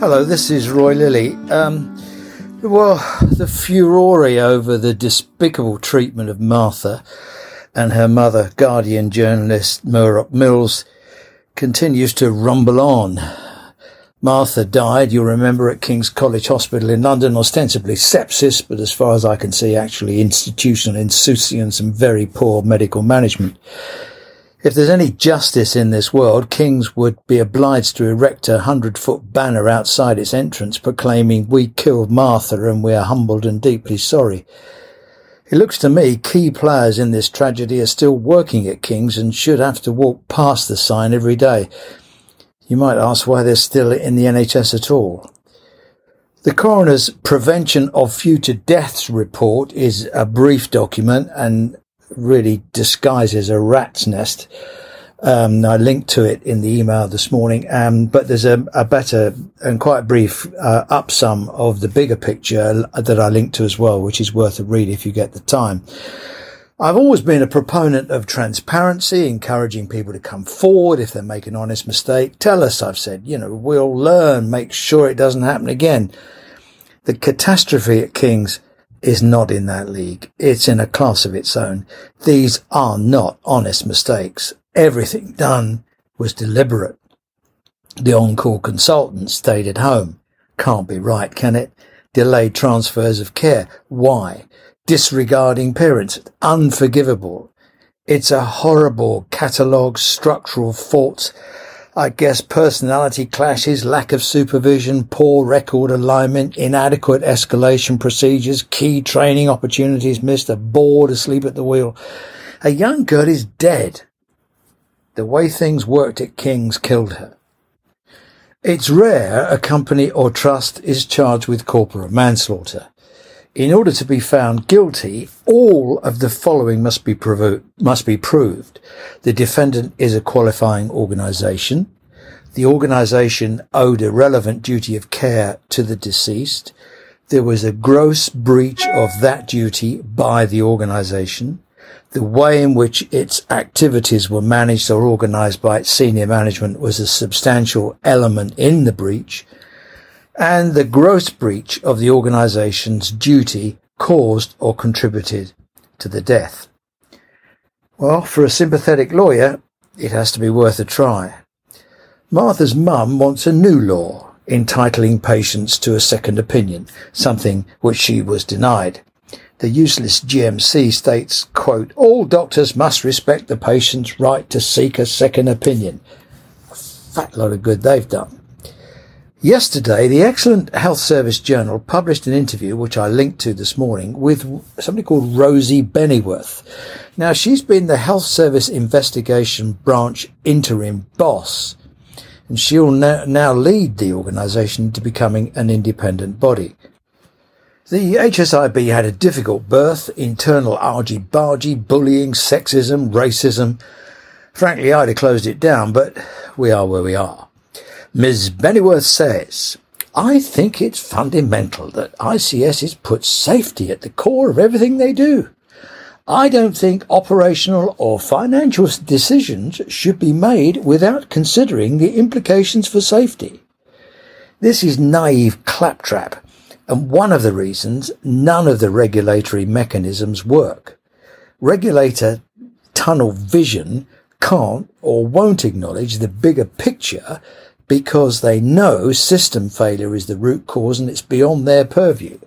Hello, this is Roy Lilly. Um, well, the furore over the despicable treatment of Martha and her mother, Guardian journalist Merope Mills, continues to rumble on. Martha died, you'll remember, at King's College Hospital in London, ostensibly sepsis, but as far as I can see, actually institutional insouciance and very poor medical management. If there's any justice in this world, King's would be obliged to erect a hundred foot banner outside its entrance proclaiming, we killed Martha and we are humbled and deeply sorry. It looks to me key players in this tragedy are still working at King's and should have to walk past the sign every day. You might ask why they're still in the NHS at all. The coroner's Prevention of Future Deaths report is a brief document and really disguises a rat's nest. Um, I linked to it in the email this morning, um, but there's a, a, better and quite brief uh, upsum of the bigger picture that I linked to as well, which is worth a read if you get the time. I've always been a proponent of transparency, encouraging people to come forward if they make an honest mistake. Tell us, I've said, you know, we'll learn, make sure it doesn't happen again. The catastrophe at King's is not in that league. It's in a class of its own. These are not honest mistakes. Everything done was deliberate. The on-call consultant stayed at home. Can't be right, can it? Delayed transfers of care. Why? disregarding parents, unforgivable. It's a horrible catalogue, structural faults. I guess personality clashes, lack of supervision, poor record alignment, inadequate escalation procedures, key training opportunities missed, a board asleep at the wheel. A young girl is dead. The way things worked at King's killed her. It's rare a company or trust is charged with corporate manslaughter. In order to be found guilty, all of the following must be, provo- must be proved. The defendant is a qualifying organisation. The organisation owed a relevant duty of care to the deceased. There was a gross breach of that duty by the organisation. The way in which its activities were managed or organised by its senior management was a substantial element in the breach and the gross breach of the organization's duty caused or contributed to the death. Well, for a sympathetic lawyer, it has to be worth a try. Martha's mum wants a new law entitling patients to a second opinion, something which she was denied. The useless GMC states, quote, all doctors must respect the patient's right to seek a second opinion. A fat lot of good they've done. Yesterday, the excellent Health Service Journal published an interview, which I linked to this morning, with somebody called Rosie Benneyworth. Now, she's been the Health Service Investigation Branch interim boss, and she'll now lead the organisation to becoming an independent body. The HSIB had a difficult birth, internal argy-bargy, bullying, sexism, racism. Frankly, I'd have closed it down, but we are where we are. Ms. Benneyworth says, I think it's fundamental that ICS ICSs put safety at the core of everything they do. I don't think operational or financial decisions should be made without considering the implications for safety. This is naive claptrap, and one of the reasons none of the regulatory mechanisms work. Regulator tunnel vision can't or won't acknowledge the bigger picture because they know system failure is the root cause and it's beyond their purview.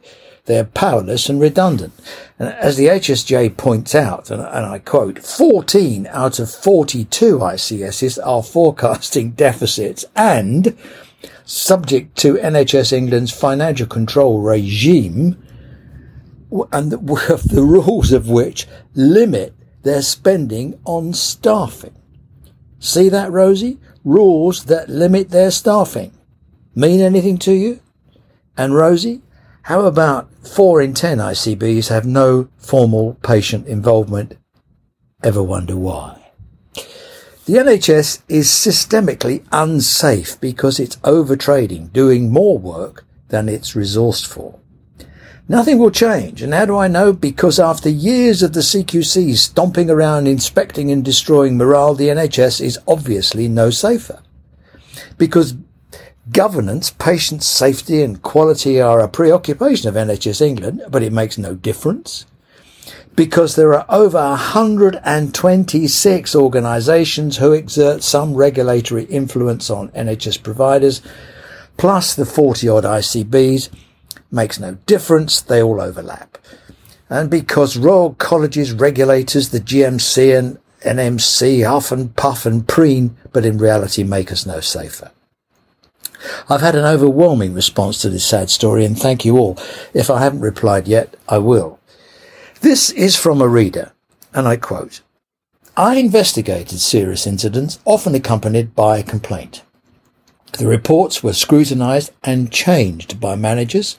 They're powerless and redundant. And as the HSJ points out, and, and I quote, 14 out of 42 ICSs are forecasting deficits and subject to NHS England's financial control regime, and the, the rules of which limit their spending on staffing. See that, Rosie? Rules that limit their staffing mean anything to you? And Rosie, how about four in ten ICBs have no formal patient involvement? Ever wonder why? The NHS is systemically unsafe because it's overtrading, doing more work than it's resourced for. Nothing will change. And how do I know? Because after years of the CQC stomping around inspecting and destroying morale, the NHS is obviously no safer. Because Governance, patient safety and quality are a preoccupation of NHS England, but it makes no difference because there are over 126 organisations who exert some regulatory influence on NHS providers, plus the 40 odd ICBs. Makes no difference, they all overlap. And because Royal College's regulators, the GMC and NMC, huff and puff and preen, but in reality make us no safer. I've had an overwhelming response to this sad story and thank you all. If I haven't replied yet, I will. This is from a reader, and I quote, I investigated serious incidents, often accompanied by a complaint. The reports were scrutinised and changed by managers,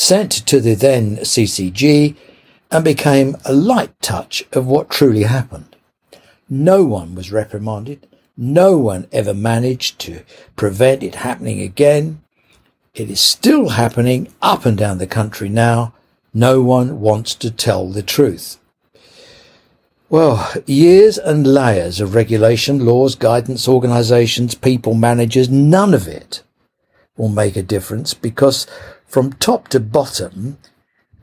sent to the then CCG, and became a light touch of what truly happened. No one was reprimanded. No one ever managed to prevent it happening again. It is still happening up and down the country now, no one wants to tell the truth. Well, years and layers of regulation, laws, guidance, organisations, people, managers, none of it will make a difference because from top to bottom,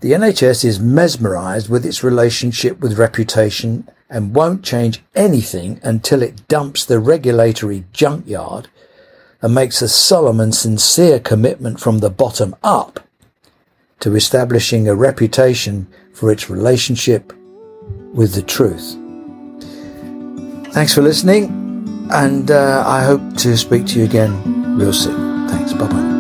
the NHS is mesmerised with its relationship with reputation and won't change anything until it dumps the regulatory junkyard and makes a solemn and sincere commitment from the bottom up to establishing a reputation for its relationship with the truth. Thanks for listening, and uh, I hope to speak to you again real soon. Bye bye.